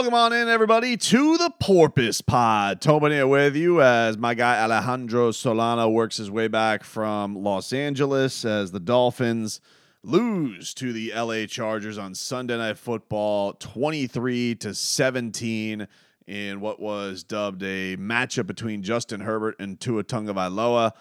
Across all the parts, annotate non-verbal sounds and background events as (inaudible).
Welcome on in, everybody, to the Porpoise Pod. Tobin here with you as my guy Alejandro Solana works his way back from Los Angeles as the Dolphins lose to the LA Chargers on Sunday Night Football 23 to 17 in what was dubbed a matchup between Justin Herbert and Tua Tagovailoa.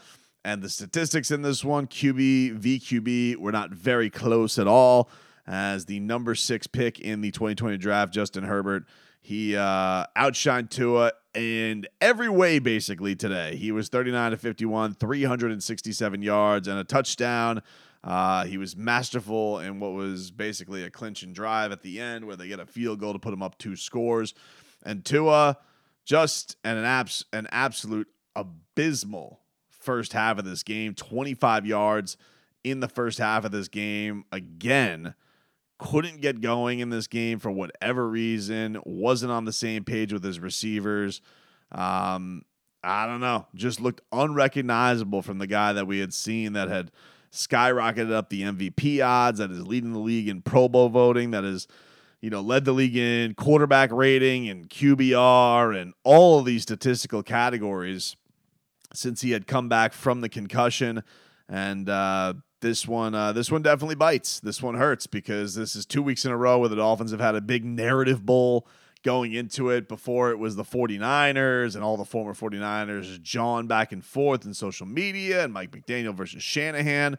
And the statistics in this one, QB VQB, were not very close at all as the number six pick in the 2020 draft, Justin Herbert. He uh, outshined Tua in every way, basically, today. He was 39 to 51, 367 yards, and a touchdown. Uh, he was masterful in what was basically a clinch and drive at the end where they get a field goal to put him up two scores. And Tua, just an, abs- an absolute abysmal first half of this game 25 yards in the first half of this game. Again, couldn't get going in this game for whatever reason, wasn't on the same page with his receivers. Um, I don't know, just looked unrecognizable from the guy that we had seen that had skyrocketed up the MVP odds, that is leading the league in Pro Bowl voting, that is, you know, led the league in quarterback rating and QBR and all of these statistical categories since he had come back from the concussion. And uh, this one uh, this one definitely bites. This one hurts because this is two weeks in a row where the Dolphins have had a big narrative bowl going into it. Before it was the 49ers and all the former 49ers John back and forth in social media and Mike McDaniel versus Shanahan.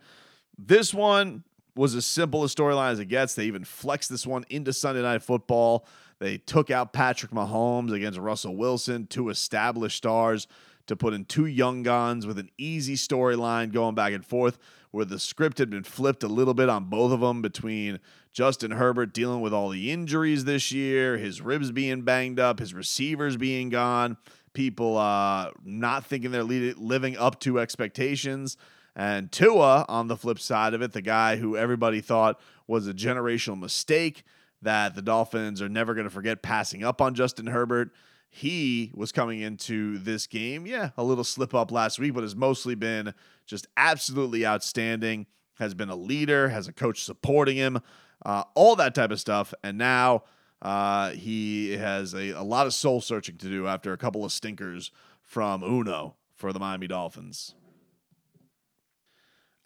This one was as simple a storyline as it gets. They even flexed this one into Sunday Night Football. They took out Patrick Mahomes against Russell Wilson, two established stars, to put in two young guns with an easy storyline going back and forth where the script had been flipped a little bit on both of them between Justin Herbert dealing with all the injuries this year, his ribs being banged up, his receivers being gone, people uh, not thinking they're living up to expectations. And Tua, on the flip side of it, the guy who everybody thought was a generational mistake that the Dolphins are never going to forget passing up on Justin Herbert. He was coming into this game, yeah, a little slip up last week, but has mostly been just absolutely outstanding. Has been a leader, has a coach supporting him, uh, all that type of stuff. And now uh, he has a, a lot of soul searching to do after a couple of stinkers from Uno for the Miami Dolphins.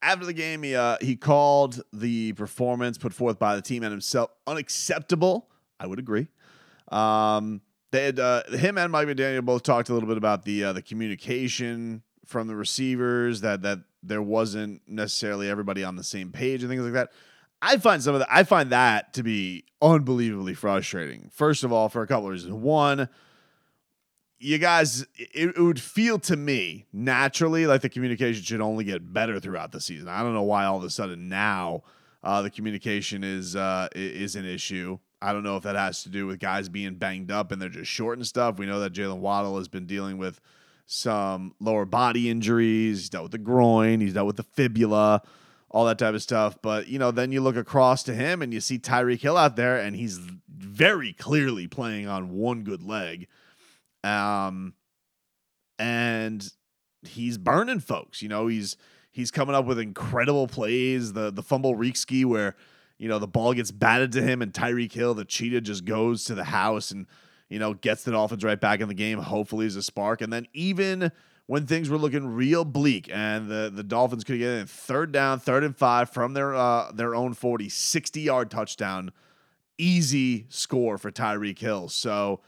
After the game, he uh, he called the performance put forth by the team and himself unacceptable. I would agree. Um, they had uh, him and Mike McDaniel both talked a little bit about the uh, the communication from the receivers that that there wasn't necessarily everybody on the same page and things like that. I find some of that I find that to be unbelievably frustrating. First of all, for a couple of reasons. One, you guys, it, it, would feel to me naturally like the communication should only get better throughout the season. I don't know why all of a sudden now uh, the communication is uh, is an issue. I don't know if that has to do with guys being banged up and they're just short and stuff. We know that Jaylen Waddle has been dealing with some lower body injuries. He's dealt with the groin. He's dealt with the fibula, all that type of stuff. But, you know, then you look across to him and you see Tyreek Hill out there and he's very clearly playing on one good leg. Um, and he's burning folks. You know, he's he's coming up with incredible plays. The the fumble ski where – you know, the ball gets batted to him and Tyreek Hill, the cheetah just goes to the house and, you know, gets the Dolphins right back in the game, hopefully as a spark. And then even when things were looking real bleak and the, the Dolphins could get in third down, third and five from their uh, their own 40, 60 yard touchdown, easy score for Tyreek Hill. So,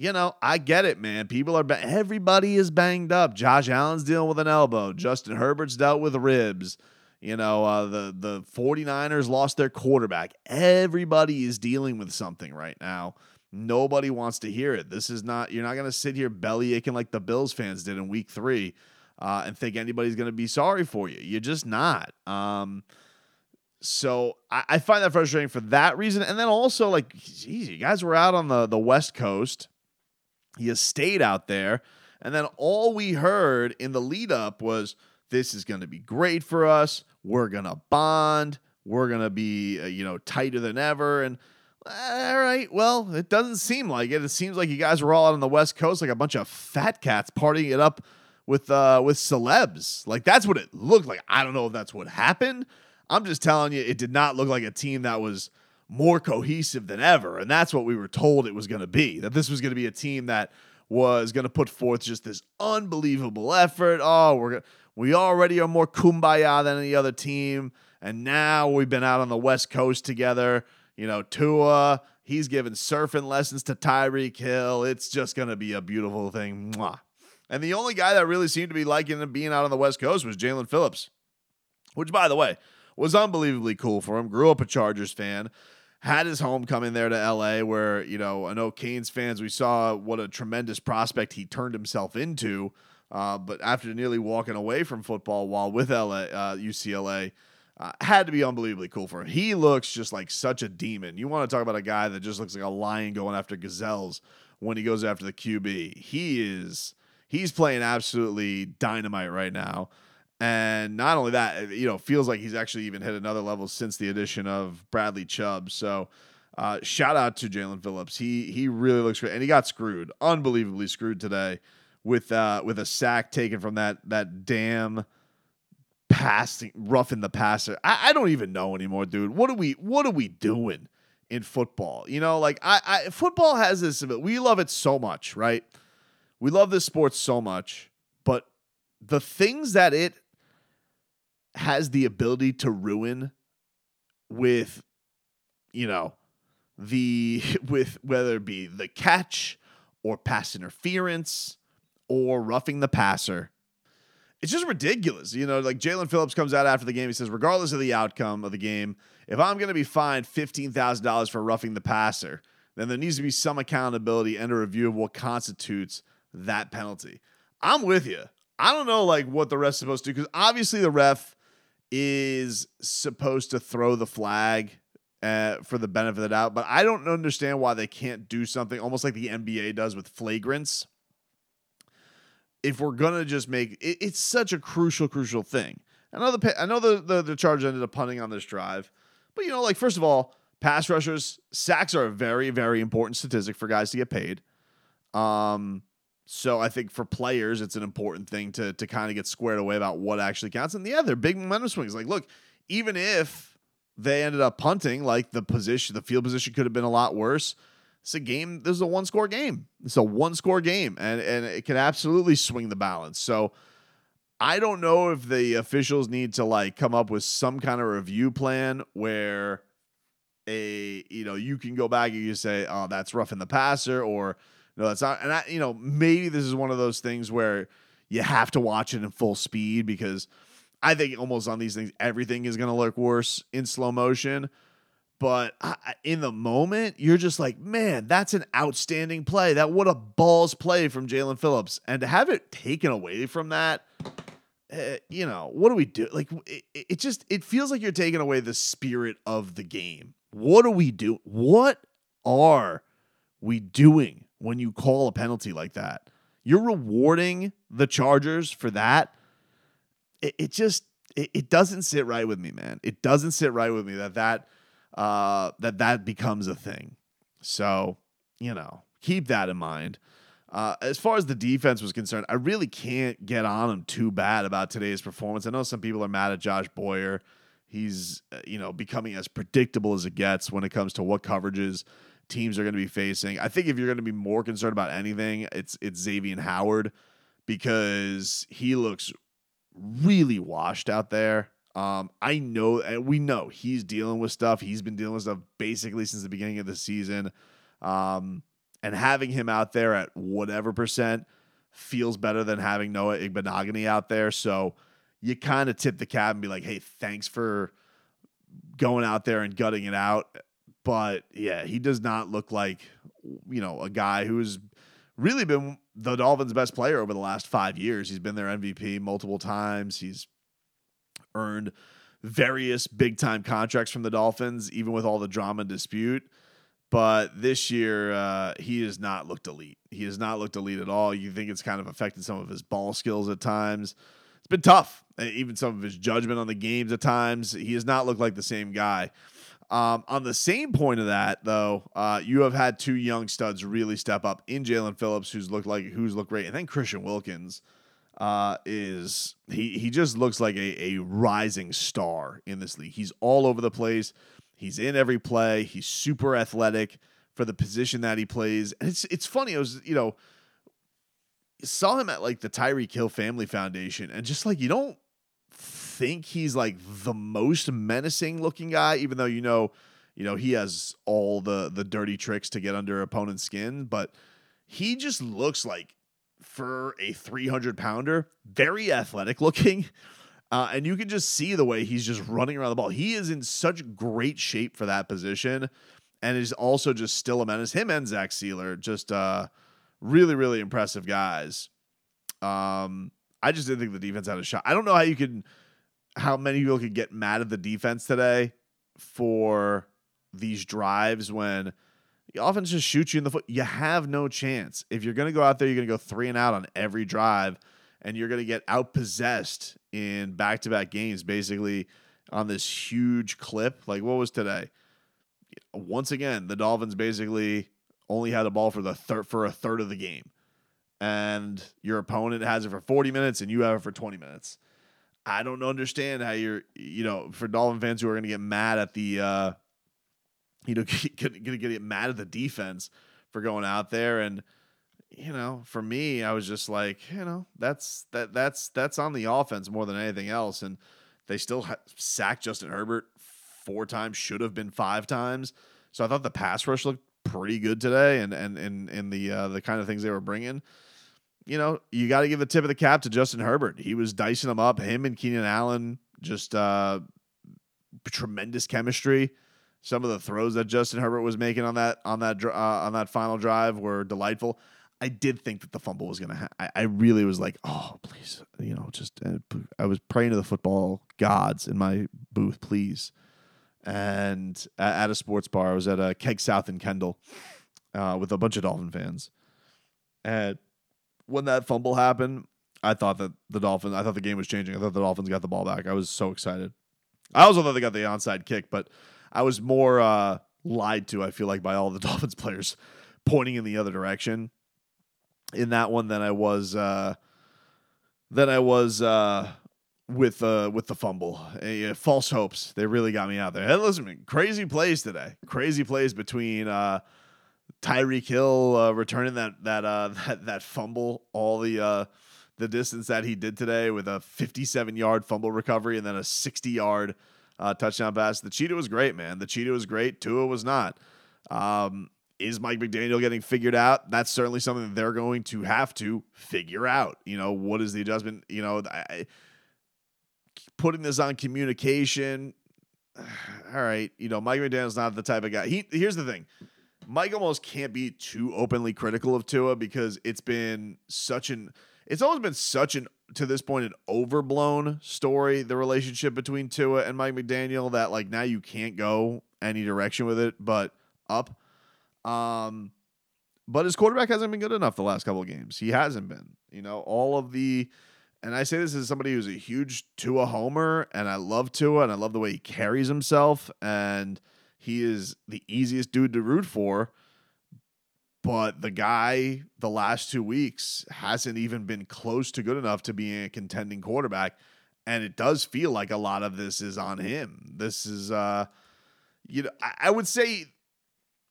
you know, I get it, man. People are, ba- everybody is banged up. Josh Allen's dealing with an elbow. Justin Herbert's dealt with ribs. You know, uh, the the 49ers lost their quarterback. Everybody is dealing with something right now. Nobody wants to hear it. This is not you're not going to sit here belly aching like the Bills fans did in week 3 uh, and think anybody's going to be sorry for you. You're just not. Um, so I, I, find that frustrating for that reason. And then also like, geez, you guys were out on the, the West Coast. You stayed out there. And then all we heard in the lead up was this is going to be great for us. We're going to bond. We're going to be, uh, you know, tighter than ever. And all right, well, it doesn't seem like it. It seems like you guys were all out on the West Coast like a bunch of fat cats partying it up with uh with celebs. Like that's what it looked like. I don't know if that's what happened. I'm just telling you, it did not look like a team that was more cohesive than ever. And that's what we were told it was going to be that this was going to be a team that was going to put forth just this unbelievable effort. Oh, we're we already are more kumbaya than any other team, and now we've been out on the West Coast together. You know, Tua, he's giving surfing lessons to Tyreek Hill. It's just going to be a beautiful thing. Mwah. And the only guy that really seemed to be liking being out on the West Coast was Jaelan Phillips, which, by the way, was unbelievably cool for him. Grew up a Chargers fan had his homecoming there to LA, where, you know, I know Canes fans, we saw what a tremendous prospect he turned himself into. Uh, but after nearly walking away from football while with LA, uh, UCLA, uh, had to be unbelievably cool for him. He looks just like such a demon. You want to talk about a guy that just looks like a lion going after gazelles when he goes after the QB. He is he's playing absolutely dynamite right now. And not only that, you know, feels like he's actually even hit another level since the addition of Bradley Chubb. So, uh, shout out to Jaelan Phillips. He he really looks great, and he got screwed, unbelievably screwed today with uh, with a sack taken from that that damn passing rough in the passer. I, I don't even know anymore, dude. What are we what are we doing in football? You know, like I, I football has this. We love it so much, right? We love this sport so much, but the things that it has the ability to ruin with you know the (laughs) with whether it be the catch or pass interference or roughing the passer. It's just ridiculous you know like Jaelan phillips comes out after the game he says regardless of the outcome of the game if i'm going to be fined $15000 for roughing the passer then there needs to be some accountability and a review of what constitutes that penalty. I'm with you i don't know like what the rest is supposed to do because obviously the ref is supposed to throw the flag uh, for the benefit of the doubt, but I don't understand why they can't do something almost like the NBA does with flagrants. If we're gonna just make it, it's such a crucial, crucial thing. I know the I know the, the the Chargers ended up punting on this drive, but you know, like first of all, pass rushers sacks are a very, very important statistic for guys to get paid. Um, so I think for players, it's an important thing to to kind of get squared away about what actually counts. And yeah, they're big momentum swings. Like, look, even if they ended up punting, like the position, the field position could have been a lot worse. It's a game. This is a one score game. It's a one score game, and and it can absolutely swing the balance. So. I don't know if the officials need to like come up with some kind of review plan where a you know you can go back and you say oh that's roughing the passer or no, that's not. And I, you know, maybe this is one of those things where you have to watch it in full speed because I think almost on these things, everything is going to look worse in slow motion. But I, in the moment, you're just like, man, that's an outstanding play. That what a balls play from Jaelan Phillips, and to have it taken away from that, uh, you know, what do we do? Like, it, it just it feels like you're taking away the spirit of the game. What do we do? What are we doing when you call a penalty like that. You're rewarding the Chargers for that. It, it just it, it, doesn't sit right with me, man. It doesn't sit right with me that that uh, that that becomes a thing. So you know, keep that in mind. Uh, as far as the defense was concerned, I really can't get on them too bad about today's performance. I know some people are mad at Josh Boyer. He's uh, you know becoming as predictable as it gets when it comes to what coverages teams are going to be facing. I think if you're going to be more concerned about anything, it's it's Xavier Howard because he looks really washed out there. Um, I know, and we know he's dealing with stuff. He's been dealing with stuff basically since the beginning of the season. Um, and having him out there at whatever percent feels better than having Noah Igbinoghene out there. So you kind of tip the cap and be like, hey, thanks for going out there and gutting it out. But yeah, he does not look like, you know, a guy who's really been the Dolphins' best player over the last five years. He's been their MVP multiple times. He's earned various big time contracts from the Dolphins, even with all the drama and dispute. But this year, uh, he has not looked elite. He has not looked elite at all. You think it's kind of affected some of his ball skills at times. It's been tough. Even some of his judgment on the games at times. He has not looked like the same guy. Um, on the same point of that, though, uh, you have had two young studs really step up in Jaelan Phillips, who's looked like who's looked great, and then Christian Wilkins uh, is he he just looks like a, a rising star in this league. He's all over the place. He's in every play. He's super athletic for the position that he plays. And it's it's funny. I was you know saw him at like the Tyreek Hill Family Foundation, and just like you don't think he's like the most menacing looking guy, even though you know, you know, he has all the the dirty tricks to get under opponent's skin, but he just looks like for a 300 pounder, very athletic looking. (laughs) Uh, and you can just see the way he's just running around the ball. He is in such great shape for that position and is also just still a menace. Him and Zach Sieler, just uh, really, really impressive guys. Um, I just didn't think the defense had a shot. I don't know how you can how many people could get mad at the defense today for these drives when the offense just shoots you in the foot. You have no chance. If you're going to go out there, you're going to go three and out on every drive, and you're going to get outpossessed in back to back games, basically on this huge clip. Like, what was today? Once again, the Dolphins basically only had the ball for the third for a third of the game. And your opponent has it for 40 minutes and you have it for 20 minutes. I don't understand how you're, you know, for Dolphin fans who are going to get mad at the, uh, you know, (laughs) going to get mad at the defense for going out there. And, you know, for me, I was just like, you know, that's that that's that's on the offense more than anything else. And they still ha- sacked Justin Herbert four times, should have been five times. So I thought the pass rush looked pretty good today, and and and and the uh, the kind of things they were bringing you know, you got to give the tip of the cap to Justin Herbert. He was dicing them up. Him and Keenan Allen, just uh, tremendous chemistry. Some of the throws that Justin Herbert was making on that on that uh, on that final drive were delightful. I did think that the fumble was gonna. Ha- I, I really was like, oh please, you know, just uh, I was praying to the football gods in my booth, please. And at, at a sports bar, I was at a Keg South in Kendall uh, with a bunch of Dolphin fans, and when that fumble happened, I thought that the Dolphins, I thought the game was changing. I thought the Dolphins got the ball back. I was so excited. I also thought they got the onside kick, but I was more uh, lied to, I feel like, by all the (laughs) Dolphins players pointing in the other direction in that one than I was uh, than I was uh, with uh, with the fumble. Uh, false hopes. They really got me out there. Hey, listen, crazy plays today. Crazy plays between uh, Tyreek Hill uh, returning that that uh, (laughs) that that fumble, all the uh, the distance that he did today with a 57 yard fumble recovery and then a 60 yard uh, touchdown pass. The cheetah was great, man. The cheetah was great. Tua was not. Um, is Mike McDaniel getting figured out? That's certainly something that they're going to have to figure out. You know, what is the adjustment? You know, I, putting this on communication. (sighs) All right, you know, Mike McDaniel's not the type of guy. He here's the thing. Mike almost can't be too openly critical of Tua because it's been such an it's always been such an to this point an overblown story the relationship between Tua and Mike McDaniel that like now you can't go any direction with it but up. Um but his quarterback hasn't been good enough the last couple of games. He hasn't been you know? All of the and I say this as somebody who's a huge Tua homer and I love Tua and I love the way he carries himself and he is the easiest dude to root for. But the guy, the last two weeks, hasn't even been close to good enough to being a contending quarterback. And it does feel like a lot of this is on him. This is, uh, you know, I, I would say,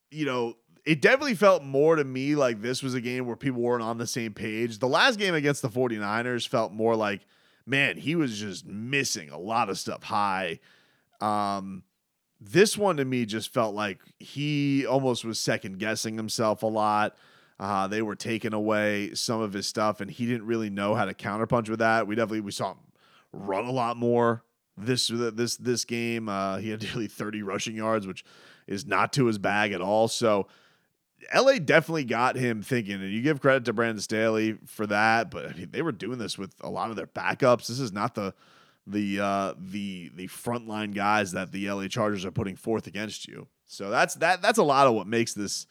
you know, it definitely felt more to me like this was a game where people weren't on the same page. The last game against the 49ers felt more like, man, he was just missing a lot of stuff high. Um, this one to me just felt like he almost was second guessing himself a lot. Uh, they were taking away some of his stuff, and he didn't really know how to counterpunch with that. We definitely we saw him run a lot more this this this game. Uh, he had (laughs) nearly 30 rushing yards, which is not to his bag at all. So LA definitely got him thinking, and you give credit to Brandon Staley for that. But I mean, they were doing this with a lot of their backups. This is not the the uh, the the frontline guys that the LA Chargers are putting forth against you. So that's that that's a lot of what makes this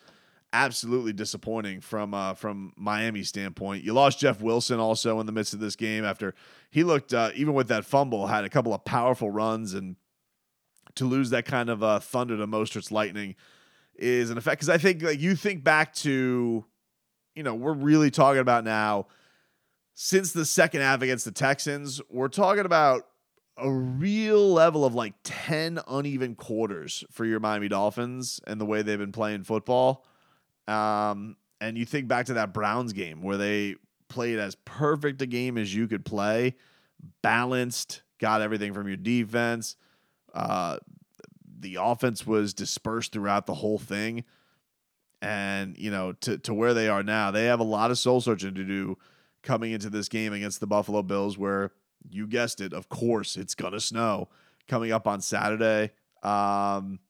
absolutely disappointing from uh, from Miami standpoint. You lost Jeff Wilson also in the midst of this game after he looked uh, even with that fumble had a couple of powerful runs and to lose that kind of uh, thunder to Mostert's lightning is an effect because I think like you think back to you know we're really talking about now since the second half against the Texans, we're talking about a real level of like 10 uneven quarters for your Miami Dolphins and the way they've been playing football. Um, and you think back to that Browns game where they played as perfect a game as you could play, balanced, got everything from your defense. Uh, the offense was dispersed throughout the whole thing. And, you know, to, to where they are now, they have a lot of soul searching to do coming into this game against the Buffalo Bills, where you guessed it, of course, it's going to snow coming up on Saturday. Um,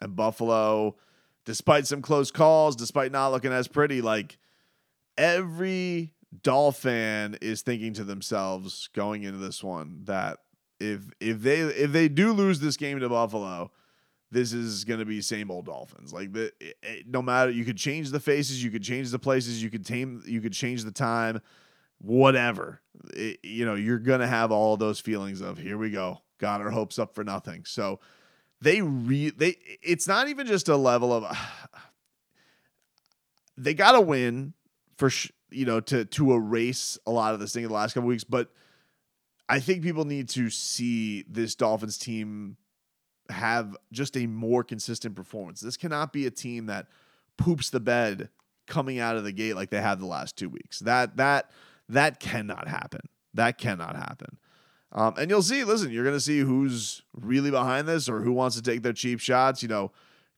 and Buffalo, despite some close calls, despite not looking as pretty, like every Dolphin is thinking to themselves going into this one that if if they if they do lose this game to Buffalo, this is going to be same old Dolphins. Like the it, it, no matter you could change the faces, you could change the places, you could tame, you could change the time, whatever. It, you know, you're going to have all those feelings of here we go, got our hopes up for nothing. So they re they it's not even just a level of (sighs) they got to win for sh- you know to to erase a lot of this thing in the last couple weeks, but I think people need to see this Dolphins team have just a more consistent performance. This cannot be a team that poops the bed coming out of the gate like they have the last two weeks. That that that cannot happen. That cannot happen. Um, and you'll see. Listen, you're going to see who's really behind this or who wants to take their cheap shots. You know,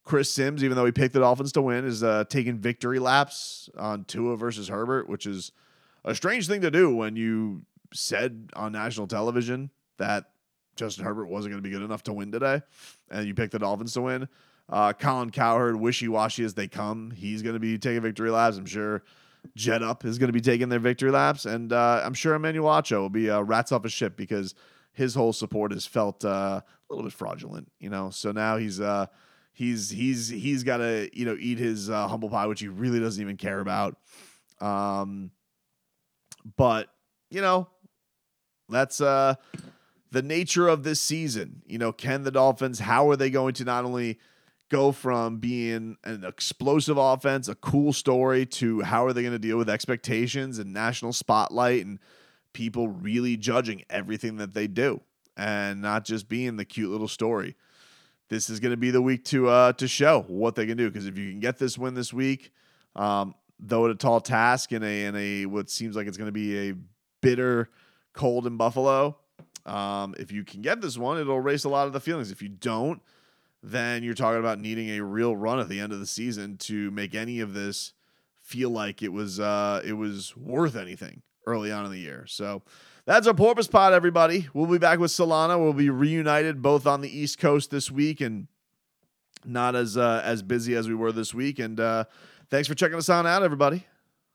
Chris Sims, even though he picked the Dolphins to win, is uh, taking victory laps on Tua versus Herbert, which is a strange thing to do when you said on national television that Justin Herbert wasn't going to be good enough to win today, and you picked the Dolphins to win. Uh, Colin Cowherd, wishy washy as they come, he's going to be taking victory laps. I'm sure Get Up is going to be taking their victory laps, and uh, I'm sure Emmanuel Acho will be uh, rats off a ship because his whole support has felt uh, a little bit fraudulent, you know. So now he's uh, he's he's he's got to you know eat his uh, humble pie, which he really doesn't even care about. Um, but you know, that's uh the nature of this season. You know, can the Dolphins, how are they going to not only go from being an explosive offense, a cool story, to how are they going to deal with expectations and national spotlight and people really judging everything that they do and not just being the cute little story. This is going to be the week to uh, to show what they can do because if you can get this win this week, um, though at a tall task in a in a what seems like it's going to be a bitter cold in Buffalo, um, if you can get this one, it'll erase a lot of the feelings. If you don't, then you're talking about needing a real run at the end of the season to make any of this feel like it was uh, it was worth anything early on in the year. So that's our porpoise pod, everybody. We'll be back with Solana. We'll be reunited both on the East Coast this week and not as uh, as busy as we were this week. And uh, thanks for checking us on out, everybody.